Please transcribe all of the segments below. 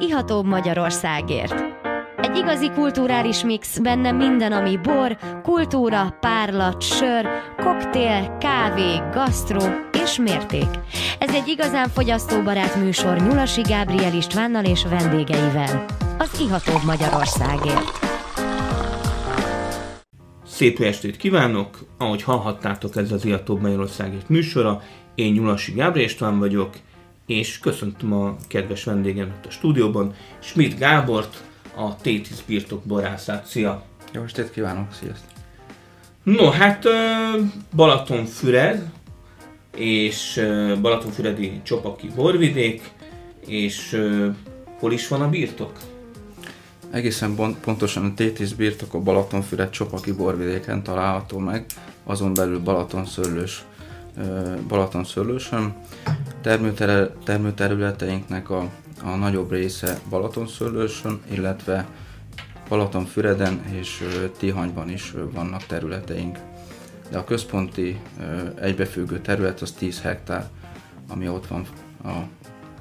ihatóbb Magyarországért. Egy igazi kulturális mix, benne minden, ami bor, kultúra, párlat, sör, koktél, kávé, gasztró és mérték. Ez egy igazán fogyasztóbarát műsor Nyulasi Gábriel Istvánnal és vendégeivel. Az ihatóbb Magyarországért. Szép estét kívánok! Ahogy hallhattátok, ez az Ihatóbb Magyarországért műsora. Én Nyulasi Gábriel István vagyok, és köszöntöm a kedves vendégemet a stúdióban, Schmidt Gábort, a Tétis Birtok borászát. Szia! Jó estét kívánok, sziasztok! No, hát Balatonfüred, és Balatonfüredi Csopaki borvidék, és hol is van a birtok? Egészen pontosan a Tétis birtok a Balatonfüred Csopaki borvidéken található meg, azon belül Balatonszörlős, Balatonszörlősön. Termőterületeinknek a, a nagyobb része Balatonszörlősön, illetve Balatonfüreden és Tihanyban is vannak területeink. De a központi egybefüggő terület az 10 hektár, ami ott van a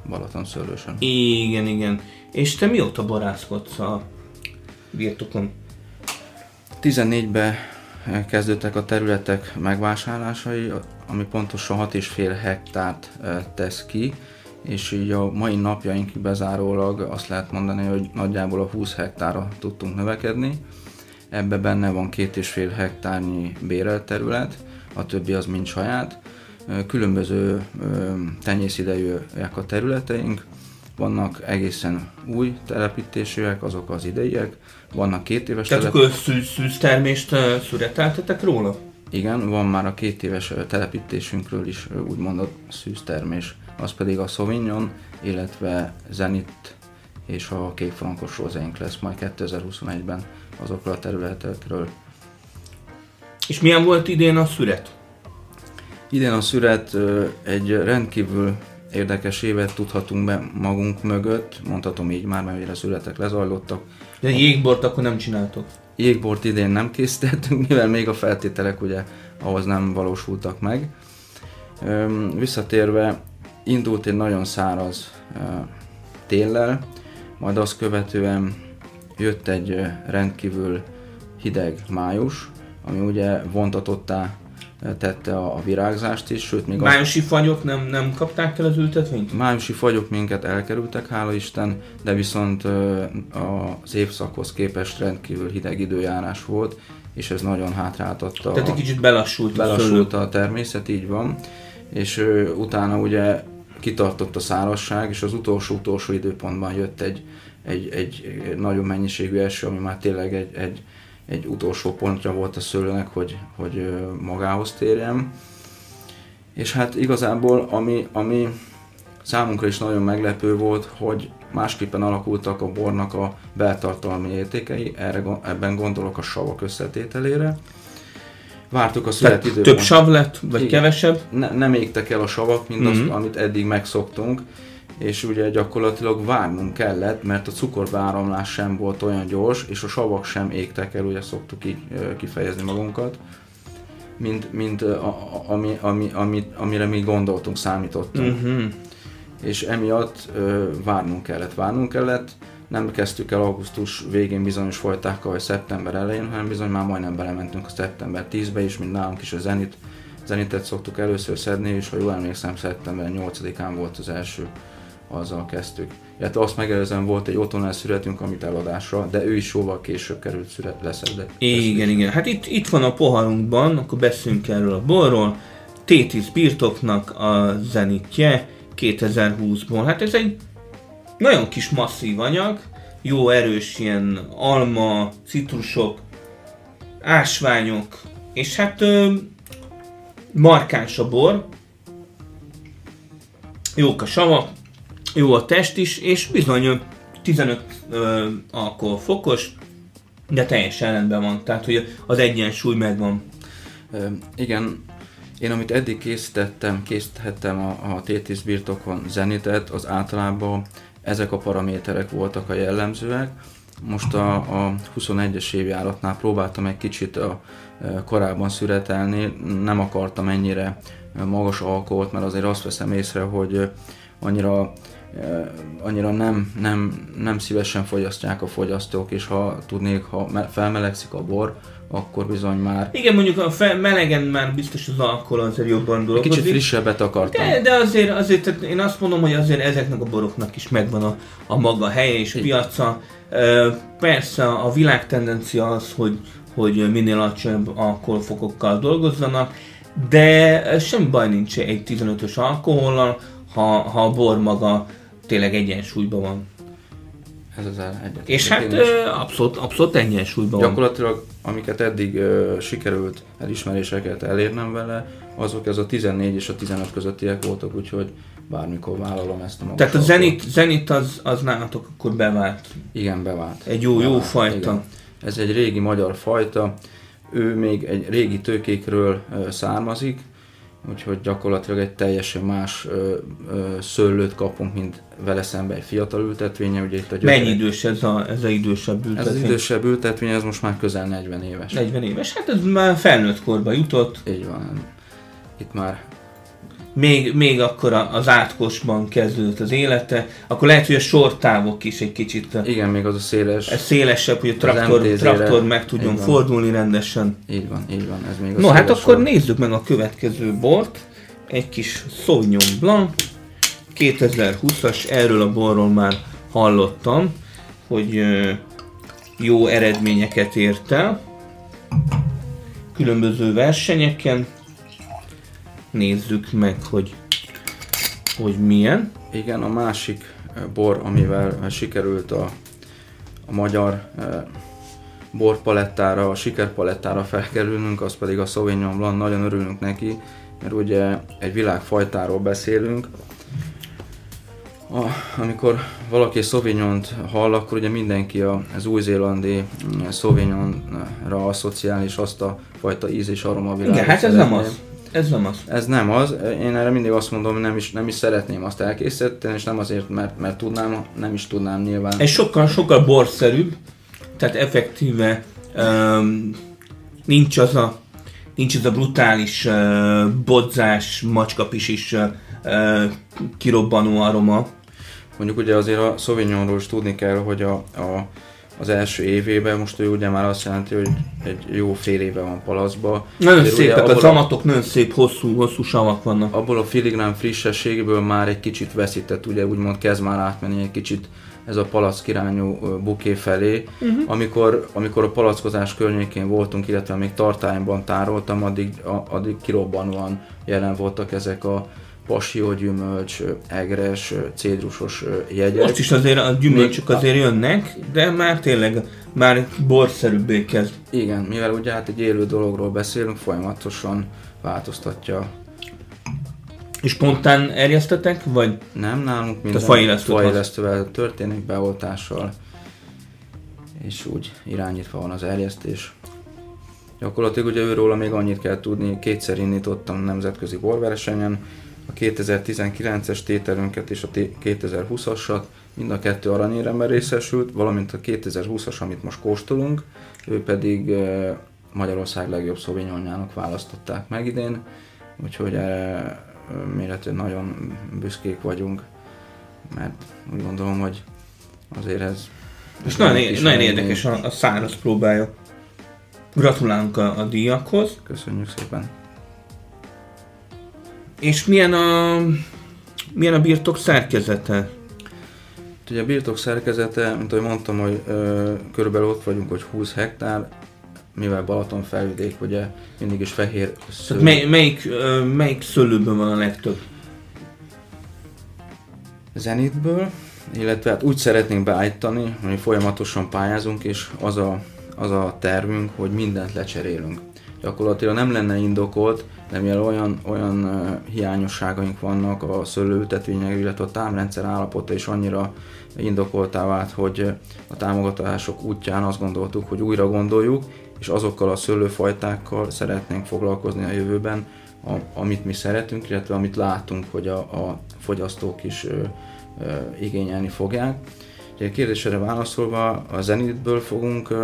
Balatonszörlősön. Igen, igen. És te mióta borászkodsz a birtokon? 14-ben kezdődtek a területek megvásárlásai, ami pontosan 6,5 hektárt tesz ki, és így a mai napjainkig bezárólag azt lehet mondani, hogy nagyjából a 20 hektára tudtunk növekedni. Ebbe benne van 2,5 hektárnyi bérelt terület, a többi az mind saját. Különböző tenyészidejűek a területeink, vannak egészen új telepítésűek, azok az ideiek, vannak két éves Tehát telep... akkor szűztermést szüreteltetek róla? Igen, van már a két éves telepítésünkről is úgymond szűztermés, az pedig a Sauvignon, illetve Zenit és a kék frankos rózéink lesz majd 2021-ben azokról a területekről. És milyen volt idén a szüret? Idén a szüret egy rendkívül érdekes évet tudhatunk be magunk mögött, mondhatom így már, mert a születek lezajlottak. De jégbort akkor nem csináltok? Jégbort idén nem készítettünk, mivel még a feltételek ugye ahhoz nem valósultak meg. Visszatérve, indult egy nagyon száraz téllel, majd azt követően jött egy rendkívül hideg május, ami ugye vontatottá tette a virágzást is, sőt még Májusi az... fagyok nem, nem kapták el az ültetvényt? Májusi fagyok minket elkerültek, hála Isten, de viszont az évszakhoz képest rendkívül hideg időjárás volt, és ez nagyon hátráltatta. Tehát egy kicsit belassult, belassult a természet, így van. És utána ugye kitartott a szárazság, és az utolsó-utolsó időpontban jött egy, egy, egy, egy nagyon mennyiségű eső, ami már tényleg egy, egy egy utolsó pontra volt a szőlőnek, hogy, hogy magához térjem. És hát igazából, ami, ami számunkra is nagyon meglepő volt, hogy másképpen alakultak a bornak a beltartalmi értékei, erre, ebben gondolok a savak összetételére. Vártuk a születidőt. Több sav lett, vagy Igen, kevesebb? Ne, nem égtek el a savak, mint mm-hmm. az, amit eddig megszoktunk, és ugye gyakorlatilag várnunk kellett, mert a cukorbeáramlás sem volt olyan gyors, és a savak sem égtek el, ugye szoktuk így kifejezni magunkat, mint, mint a, ami, ami, ami, amire mi gondoltunk, számítottunk. Uh-huh. És emiatt ö, várnunk kellett, várnunk kellett, nem kezdtük el augusztus végén bizonyos folytákkal, vagy szeptember elején, hanem bizony már majdnem belementünk a szeptember 10-be is, mint nálunk is a Zenit. Zenitet szoktuk először szedni, és ha jól emlékszem, szeptember 8-án volt az első azzal kezdtük. Illetve azt megelőzően volt egy otthon születünk, amit eladásra, de ő is jóval később került szület leszedve. Igen, igen. Hát itt, itt van a poharunkban, akkor beszélünk erről a borról. Tétis birtoknak a zenitje 2020-ból. Hát ez egy nagyon kis masszív anyag, jó erős ilyen alma, citrusok, ásványok, és hát ö, markáns a bor, jók a savak, jó a test is, és bizony 15 ö, alkohol fokos, de teljesen rendben van, tehát hogy az egyensúly megvan. Ö, igen, én amit eddig készítettem, készíthettem a, a Tétis birtokon zenitet, az általában ezek a paraméterek voltak a jellemzőek. Most a, a 21-es évjáratnál próbáltam egy kicsit a, a korábban szüretelni, nem akartam ennyire magas alkoholt, mert azért azt veszem észre, hogy annyira annyira nem, nem, nem szívesen fogyasztják a fogyasztók, és ha tudnék, ha felmelegszik a bor, akkor bizony már... Igen, mondjuk a fel, melegen már biztos az alkohol azért jobban dolgozik. Kicsit frissebbet akartam. De, de azért, azért tehát én azt mondom, hogy azért ezeknek a boroknak is megvan a, a maga helye és piaca. Persze a világ tendencia az, hogy, hogy minél alacsonyabb alkoholfokokkal dolgozzanak, de sem baj nincs egy 15-ös alkohollal, ha, ha a bor maga tényleg egyensúlyban van. Ez az egyet. És hát abszolút, abszolút egyensúlyban Gyakorlatilag, van. amiket eddig uh, sikerült elismeréseket elérnem vele, azok ez a 14 és a 15 közöttiek voltak, úgyhogy bármikor vállalom ezt a magas Tehát a Zenit, Zenit az, az nálatok akkor bevált? Igen, bevált. Egy jó, bevált, jó fajta. Igen. Ez egy régi magyar fajta, ő még egy régi tőkékről származik, úgyhogy gyakorlatilag egy teljesen más ö, ö, szőlőt kapunk, mint vele szemben egy fiatal ültetvénye. Ugye itt a gyökere... Mennyi idős ez a, ez a idősebb ültetvény? Ez az idősebb ültetvény, ez most már közel 40 éves. 40 éves, hát ez már felnőtt korba jutott. Így van. Itt már még, még akkor az átkosban kezdődött az élete, akkor lehet, hogy a sortávok is egy kicsit Igen, még az a széles. Ez szélesebb, hogy a traktor, traktor meg tudjon fordulni rendesen. Így van, így van. Ez még a no, hát akkor sor. nézzük meg a következő bort. Egy kis Sauvignon Blanc, 2020-as, erről a borról már hallottam, hogy jó eredményeket ért el különböző versenyeken, nézzük meg, hogy, hogy milyen. Igen, a másik eh, bor, amivel eh, sikerült a, a magyar e, borpalettára, a sikerpalettára felkerülnünk, az pedig a Sauvignon Blanc, nagyon örülünk neki, mert ugye egy világfajtáról beszélünk, a, amikor valaki Sauvignont hall, akkor ugye mindenki az új-zélandi mm, Sauvignonra asszociál, és azt a fajta íz és aromavilágot Igen, hát ez nem az. Ez nem az. Ez nem az. Én erre mindig azt mondom, hogy nem is, nem is szeretném azt elkészíteni, és nem azért, mert, mert tudnám, nem is tudnám nyilván. Ez sokkal, sokkal borszerűbb, tehát effektíve um, nincs az a nincs az a brutális uh, bodzás, macskapisis uh, kirobbanó aroma. Mondjuk ugye azért a Sauvignonról is tudni kell, hogy a, a az első évében, most ő ugye már azt jelenti, hogy egy jó fél éve van palaszba. Nagyon Azért szépek, a zamatok nagyon szép, hosszú, hosszú savak vannak. Abból a filigrán frissességből már egy kicsit veszített, ugye úgymond kezd már átmenni egy kicsit ez a palack irányú buké felé. Uh-huh. Amikor, amikor a palackozás környékén voltunk, illetve még tartályban tároltam, addig, addig kirobbanóan jelen voltak ezek a pasiógyümölcs, egres, cédrusos jegyek. Most is azért a gyümölcsök azért jönnek, de már tényleg már borszerűbbé kezd. Igen, mivel ugye hát egy élő dologról beszélünk, folyamatosan változtatja. És spontán erjesztetek, vagy? Nem, nálunk minden fajélesztővel történik, beoltással, és úgy irányítva van az erjesztés. Gyakorlatilag ugye őróla még annyit kell tudni, kétszer indítottam nemzetközi borversenyen, a 2019-es tételünket és a 2020-asat, mind a kettő aranyéremben részesült, valamint a 2020-as, amit most kóstolunk, ő pedig Magyarország legjobb szovinyonjának választották meg idén, úgyhogy erre méretűen nagyon büszkék vagyunk, mert úgy gondolom, hogy azért ez... És nagyon, é- nagyon érdekes a, a száraz próbája. Gratulálunk a, a díjakhoz. Köszönjük szépen. És milyen a, milyen a birtok szerkezete? Ugye a birtok szerkezete, mint ahogy mondtam, hogy ö, körülbelül ott vagyunk, hogy 20 hektár, mivel Balaton felvidék, ugye mindig is fehér szőlő. Mely, melyik, ö, melyik szőlőből van a legtöbb? Zenitből, illetve hát úgy szeretnénk beállítani, hogy folyamatosan pályázunk, és az a, az a tervünk, hogy mindent lecserélünk. Gyakorlatilag nem lenne indokolt, de mivel olyan, olyan hiányosságaink vannak a szőlőültetvények, illetve a támrendszer állapota is annyira indokoltá vált, hogy a támogatások útján azt gondoltuk, hogy újra gondoljuk, és azokkal a szőlőfajtákkal szeretnénk foglalkozni a jövőben, a, amit mi szeretünk, illetve amit látunk, hogy a, a fogyasztók is ö, ö, igényelni fogják. Ugye a kérdésre válaszolva a Zenitből fogunk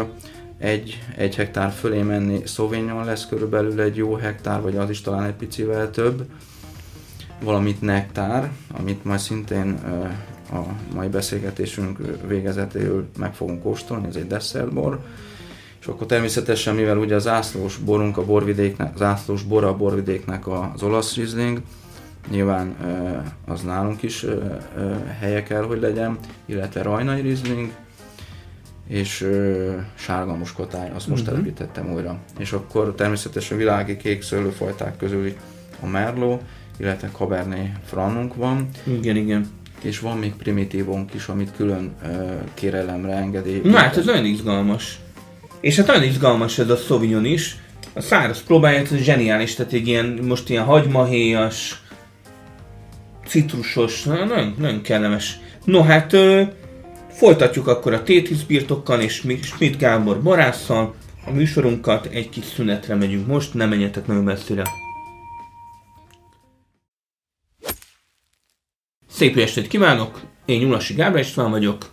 egy, egy hektár fölé menni Sauvignon lesz körülbelül egy jó hektár, vagy az is talán egy picivel több, valamit nektár, amit majd szintén a mai beszélgetésünk végezetéül meg fogunk kóstolni, ez egy desszertbor. És akkor természetesen, mivel ugye az ászlós borunk a borvidéknek, az ászlós bora a borvidéknek az olasz rizling, nyilván az nálunk is helye kell, hogy legyen, illetve rajnai rizling, és sárga muskotály, azt most uh-huh. telepítettem újra. És akkor természetesen világi kék szőlőfajták közül a Merlot, illetve Cabernet Francunk van. Igen, igen. És van még primitívunk is, amit külön uh, kérelemre engedi. Na hát ez nagyon izgalmas. És hát nagyon izgalmas ez a Sauvignon is. A száraz próbálja, ez zseniális, tehát egy ilyen, most ilyen hagymahéjas, citrusos, nagyon, nagyon kellemes. No hát, ö, folytatjuk akkor a Tétis birtokkal és Schmidt Gábor barásszal. A műsorunkat egy kis szünetre megyünk most, nem menjetek nagyon messzire. Szép estét kívánok! Én Nyulasi Gábor István vagyok,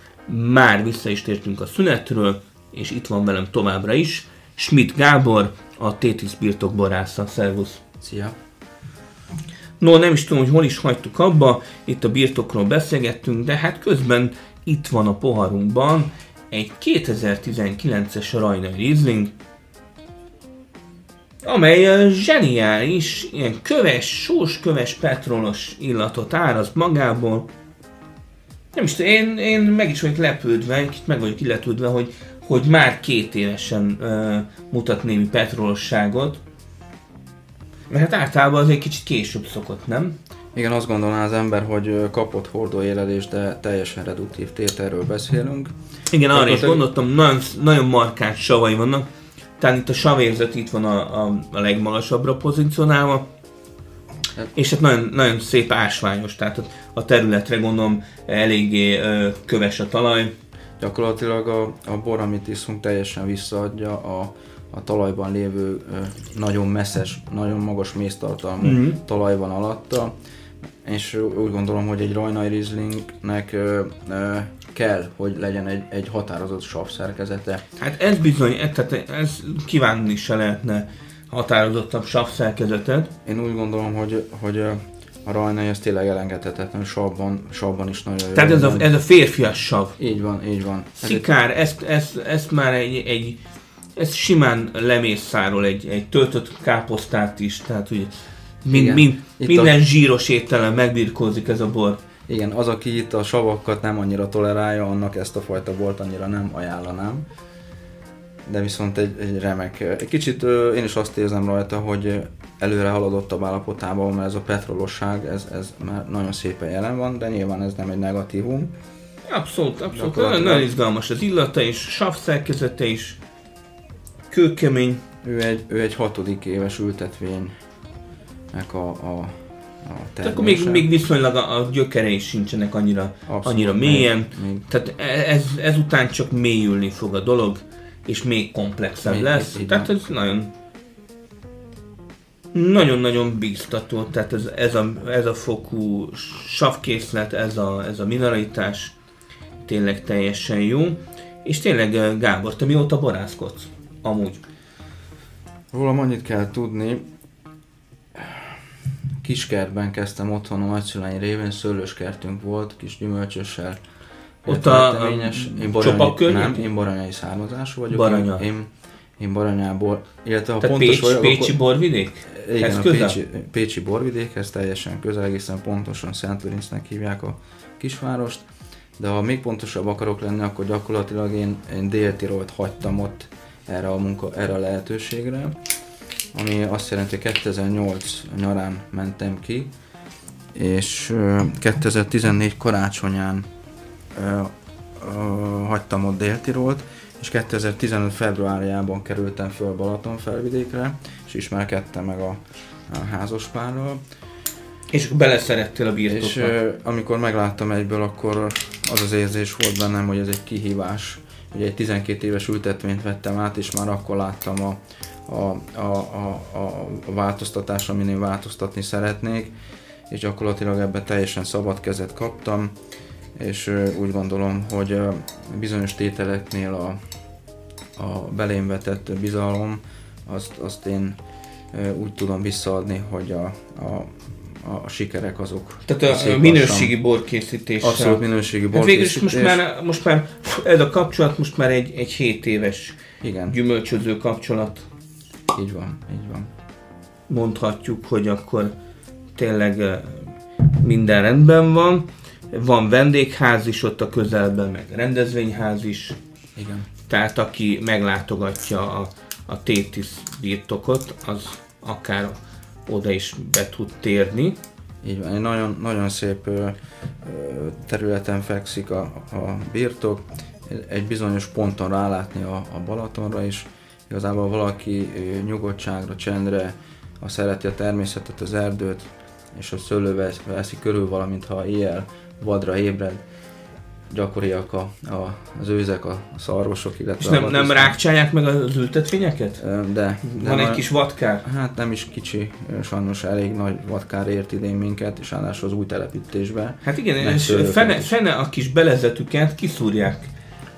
már vissza is tértünk a szünetről, és itt van velem továbbra is Schmidt Gábor, a Tétis birtok barásza. Szervusz! Szia! No, nem is tudom, hogy hol is hagytuk abba, itt a birtokról beszélgettünk, de hát közben itt van a poharunkban egy 2019-es Rajnai Riesling, amely zseniális, ilyen köves, sós köves petrolos illatot áraz magából. Nem is tudom, én, én meg is vagyok lepődve, kicsit meg vagyok illetődve, hogy, hogy már két évesen uh, mutat némi petrolosságot. Mert hát általában az egy kicsit később szokott, nem? Igen, azt gondolná az ember, hogy kapott hordóérelés, de teljesen reduktív tételről beszélünk. Igen, arra is gondoltam, nagyon, nagyon markáns savai vannak. Tehát itt a savérzet itt van a, a, a legmagasabbra pozícionálva. Hát. És hát nagyon, nagyon szép ásványos, tehát a területre gondolom eléggé ö, köves a talaj. Gyakorlatilag a, a bor, amit iszunk, teljesen visszaadja a, a talajban lévő ö, nagyon messzes, nagyon magas méztartalmú mm-hmm. talaj van alatta és úgy gondolom, hogy egy Rajnai Rieslingnek ö, ö, kell, hogy legyen egy, egy határozott sav szerkezete. Hát ez bizony, e, tehát ez kívánni se lehetne határozottabb sav szerkezetet. Én úgy gondolom, hogy, hogy a rajnai ez tényleg elengedhetetlen, savban, savban is nagyon. Tehát ez a, ez a férfias sav. Így van, így van. Szikár, ezt, ezt, ezt már egy, egy ez simán lemészárol egy, egy töltött káposztát is, tehát hogy Mind, mind, minden a... zsíros ételen megbirkózik ez a bor. Igen, az, aki itt a savakat nem annyira tolerálja, annak ezt a fajta bort annyira nem ajánlanám. De viszont egy, egy remek. Egy kicsit én is azt érzem rajta, hogy előre haladottabb állapotában, mert ez a petrolosság, ez, ez már nagyon szépen jelen van, de nyilván ez nem egy negatívum. Abszolút, abszolút. Nagyon, nagyon izgalmas az illata is, sav szerkezete is, kőkemény. Ő egy, ő egy hatodik éves ültetvény a, a a akkor még, még viszonylag a, a gyökerei sincsenek annyira, Abszolút, annyira mélyen. Még, még. Tehát ez, ezután csak mélyülni fog a dolog, és még komplexebb még, lesz. Így, Tehát ez nagyon nagyon-nagyon bíztató, tehát ez, ez, a, ez a fokú savkészlet, ez a, ez a mineralitás tényleg teljesen jó. És tényleg Gábor, te mióta borászkodsz? Amúgy. Rólam annyit kell tudni, kiskertben kezdtem otthon a nagyszüleim révén, szőlőskertünk volt, kis gyümölcsössel. Ott a, a én baranyai, Nem, én baranyai származású vagyok. Baranya. Én, én Baranyából, illetve ha Tehát pontos Pécs, vagyok, Pécsi akkor, borvidék? Igen, a? Pécsi, Pécsi borvidékhez teljesen közel, egészen pontosan Szent Lőrincnek hívják a kisvárost. De ha még pontosabb akarok lenni, akkor gyakorlatilag én, én Dél-Tirolt hagytam ott erre a, munka, erre a lehetőségre ami azt jelenti, hogy 2008 nyarán mentem ki, és 2014 karácsonyán hagytam ott Déltirolt, és 2015 februárjában kerültem föl Balaton felvidékre, és ismerkedtem meg a, a házaspárral. És beleszerettél a birtokba. És amikor megláttam egyből, akkor az az érzés volt bennem, hogy ez egy kihívás. Ugye egy 12 éves ültetvényt vettem át, és már akkor láttam a, a, a, a, a változtatás, amin én változtatni szeretnék, és gyakorlatilag ebbe teljesen szabad kezet kaptam, és úgy gondolom, hogy bizonyos tételeknél a, a belém vetett bizalom, azt, azt én úgy tudom visszaadni, hogy a, a a, sikerek azok. Tehát a, a minőségi borkészítés. Abszolút minőségi Hát végül borkészítés. most már, most már ez a kapcsolat most már egy, egy 7 éves Igen, gyümölcsöző kapcsolat. így van, így van. Mondhatjuk, hogy akkor tényleg minden rendben van. Van vendégház is ott a közelben, meg rendezvényház is. Igen. Tehát aki meglátogatja a, a Tétis birtokot, az akár oda is be tud térni. Így van, egy nagyon, nagyon szép ö, területen fekszik a, a birtok, egy bizonyos ponton rálátni a, a Balatonra is. Igazából valaki ö, nyugodtságra, csendre, ha szereti a természetet, az erdőt, és a szőlő vesz- veszi körül, valamint ha éjjel vadra ébred, gyakoriak a, a, az őzek, a, a szarvasok, illetve És a nem, nem rákcsálják meg az ültetvényeket? De, de Van egy kis vadkár? Hát nem is kicsi, sajnos elég nagy vadkár ért idén minket, és ráadásul az új telepítésbe. Hát igen, és fene, is. fene a kis belezetüket kiszúrják.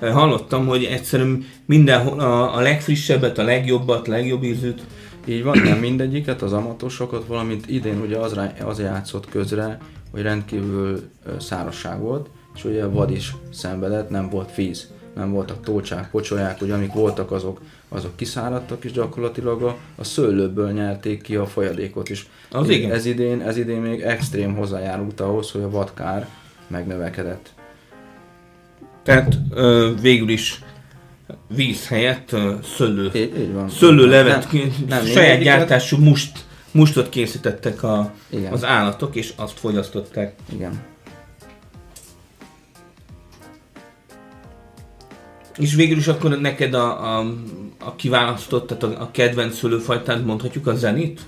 Hallottam, hogy egyszerűen mindenhol a, a legfrissebbet, a legjobbat, legjobb ízűt. Így van, nem mindegyiket, az amatosokat, valamint idén ugye az, az játszott közre, hogy rendkívül szárazság volt, és ugye a vad is szenvedett, nem volt víz, nem voltak tócsák, pocsolyák, ugye amik voltak azok, azok kiszáradtak, és gyakorlatilag a, a szőlőből nyerték ki a folyadékot is. Az igen. Ez idén, ez idén még extrém hozzájárult ahhoz, hogy a vadkár megnövekedett. Tehát ö, végül is víz helyett ö, szőlő. Így, így van. Szőlőlevet, Nem, nem saját gyártású must, mustot készítettek a, Igen. az állatok, és azt fogyasztották. Igen. És végül is akkor neked a, a, a kiválasztott, tehát a, a kedvenc szőlőfajtát mondhatjuk a zenit?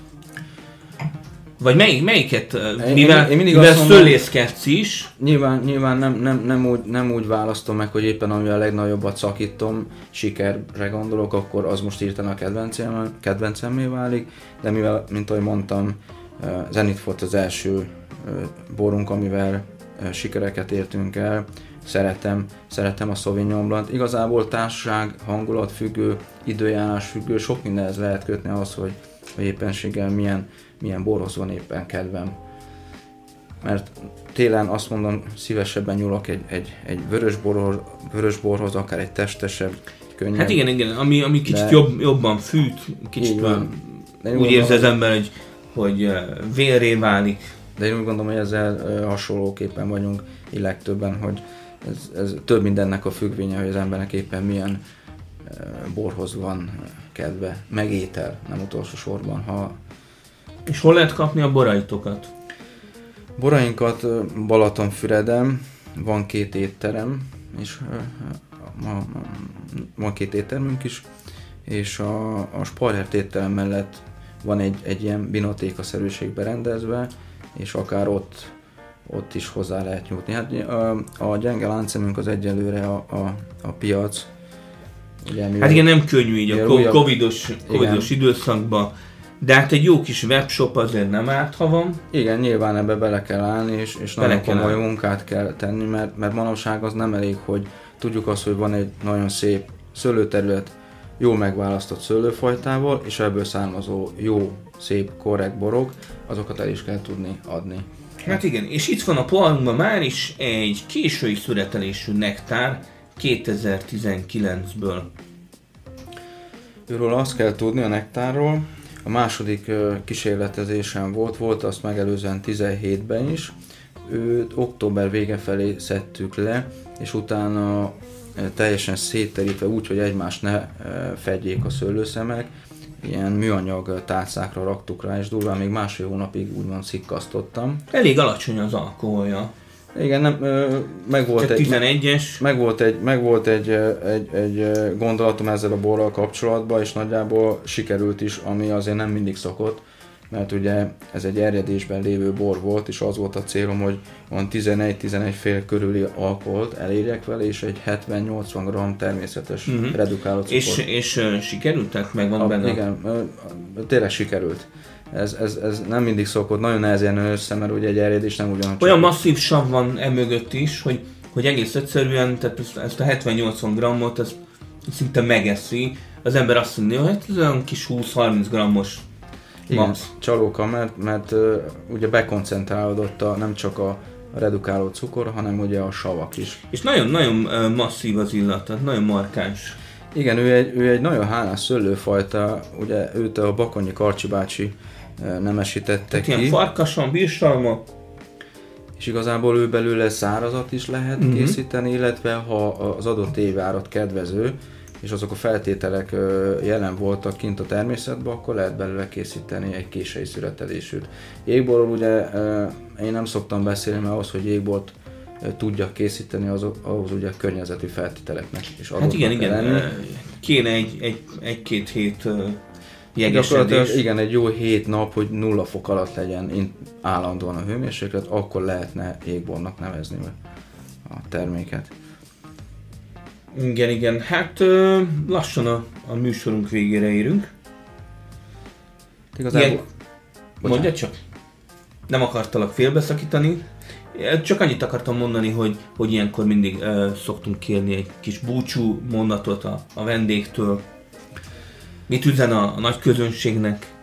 Vagy melyik, melyiket, Én- mivel, én mindig mivel szőlészkedsz is, Nyilván, nyilván nem, nem, nem, úgy, nem úgy választom meg, hogy éppen ami a legnagyobbat szakítom, sikerre gondolok, akkor az most írtan a kedvencem, kedvencemmé válik, de mivel, mint ahogy mondtam, eh, Zenit volt az első eh, borunk, amivel eh, sikereket értünk el, szeretem, szeretem a Sauvignon Blanc. Igazából társaság, hangulat függő, időjárás függő, sok mindenhez lehet kötni ahhoz, hogy, hogy éppenséggel milyen, milyen borhoz van éppen kedvem mert télen azt mondom, szívesebben nyúlok egy, egy, egy vörösborhoz, vörösborhoz, akár egy testesebb, könnyebb. hát igen, igen, ami, ami kicsit De- jobb, jobban fűt, kicsit van. De úgy érzi az ember, hogy, hogy vérré válik. De én úgy gondolom, hogy ezzel hasonlóképpen vagyunk így legtöbben, hogy ez, ez több mindennek a függvénye, hogy az embernek éppen milyen ö, borhoz van kedve, meg étel, nem utolsó sorban. Ha És hol lehet kapni a boraitokat? borainkat ö, Balatonfüreden, van két étterem, és van két éttermünk is, és a, a Sparhert étterem mellett van egy, egy ilyen binotéka-szerűség berendezve, és akár ott, ott is hozzá lehet nyújtni. Hát a, gyenge láncemünk az egyelőre a, a, a piac. Ugye, Hát igen, nem könnyű így a újabb- covidos, covidos időszakban, de hát egy jó kis webshop azért nem árt, ha van. Igen, nyilván ebbe bele kell állni, és, és Bele nagyon komoly állni. munkát kell tenni, mert, mert manapság az nem elég, hogy tudjuk azt, hogy van egy nagyon szép szőlőterület, jó megválasztott szőlőfajtával, és ebből származó jó, szép, korrekt borok, azokat el is kell tudni adni. Hát igen, és itt van a poharunkban már is egy késői születelésű nektár 2019-ből. Őről azt kell tudni a nektárról, a második kísérletezésen volt, volt azt megelőzően 17-ben is, őt október vége felé szedtük le, és utána teljesen szétterítve úgy, hogy egymást ne fedjék a szőlőszemek, ilyen műanyag ö, tálcákra raktuk rá, és durván még másfél hónapig úgymond szikkasztottam. Elég alacsony az alkoholja. Igen, nem, ö, meg volt Tehát egy, 11-es. meg volt egy, meg volt egy, egy, egy gondolatom ezzel a borral kapcsolatban, és nagyjából sikerült is, ami azért nem mindig szokott, mert ugye ez egy erjedésben lévő bor volt, és az volt a célom, hogy van 11-11 fél körüli alkoholt elérjek vele, és egy 70-80 g természetes Mhm. uh-huh. redukáló cukor. És, és ö, sikerült? Tehát megvan a, benne? igen, ö, tényleg sikerült. Ez, ez, ez nem mindig szokott, nagyon nehezen össze, mert ugye egy erjedés nem ugyanaz. Olyan masszív sav van emögött is, hogy, hogy egész egyszerűen, tehát ezt, ezt a 70-80 grammot, ezt szinte megeszi. Az ember azt mondja, hogy hát ez olyan kis 20-30 grammos Igen, Max. csalóka, mert, mert ugye bekoncentrálódott a, nem csak a redukáló cukor, hanem ugye a savak is. És nagyon-nagyon masszív az illat, tehát nagyon markáns. Igen, ő egy, ő egy nagyon hálás szőlőfajta, ugye őt a Bakonyi Karcsi bácsi nemesítette Tehát ki, ilyen farkason, bírsalma, és igazából ő belőle szárazat is lehet uh-huh. készíteni, illetve ha az adott évárat kedvező, és azok a feltételek jelen voltak kint a természetben, akkor lehet belőle készíteni egy késői születelésűt. Jégborról ugye én nem szoktam beszélni, mert ahhoz, hogy jégbort tudjak készíteni, az, ahhoz ugye környezeti feltételeknek is Hát igen, igen, lenni. kéne egy, egy, egy-két hét jegesedés. igen, egy jó hét nap, hogy nulla fok alatt legyen állandóan a hőmérséklet, akkor lehetne jégbornak nevezni a terméket. Igen, igen. Hát ö, lassan a, a műsorunk végére érünk. Igazából, Igen. Mondja csak. Nem akartalak félbeszakítani. Csak annyit akartam mondani, hogy, hogy ilyenkor mindig uh, szoktunk kérni egy kis búcsú mondatot a, a vendégtől. Mit üzen a, a nagy közönségnek?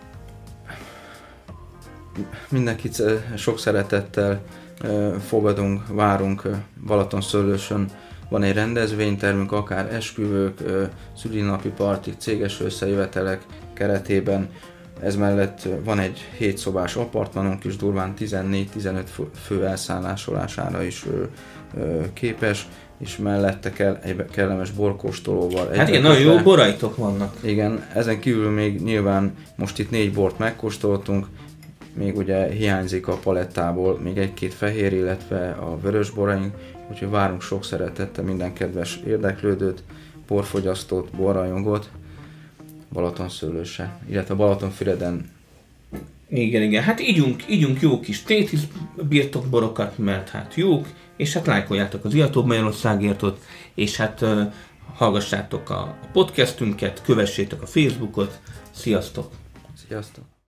Mindenkit ö, sok szeretettel ö, fogadunk, várunk ö, Balatonszőlősön. Van egy rendezvénytermünk, akár esküvők, szülinapi partik, céges összejövetelek keretében. Ez mellett van egy 7 szobás apartmanunk is, durván 14-15 fő- elszállásolására is képes, és mellette kell, egy kellemes borkóstolóval. Hát igen, nagyon jó boraitok vannak. igen, ezen kívül még nyilván most itt négy bort megkóstoltunk, még ugye hiányzik a palettából még egy-két fehér, illetve a vörös boraink, úgyhogy várunk sok szeretettel minden kedves érdeklődőt, borfogyasztót, borrajongót, Balatonszőlőse, illetve Balatonfüreden Igen, igen. Hát ígyunk, ígyunk jó kis tétis birtokborokat, mert hát jók, és hát lájkoljátok az Iatóbb Magyarországértot, és hát uh, hallgassátok a podcastünket, kövessétek a Facebookot. Sziasztok! Sziasztok!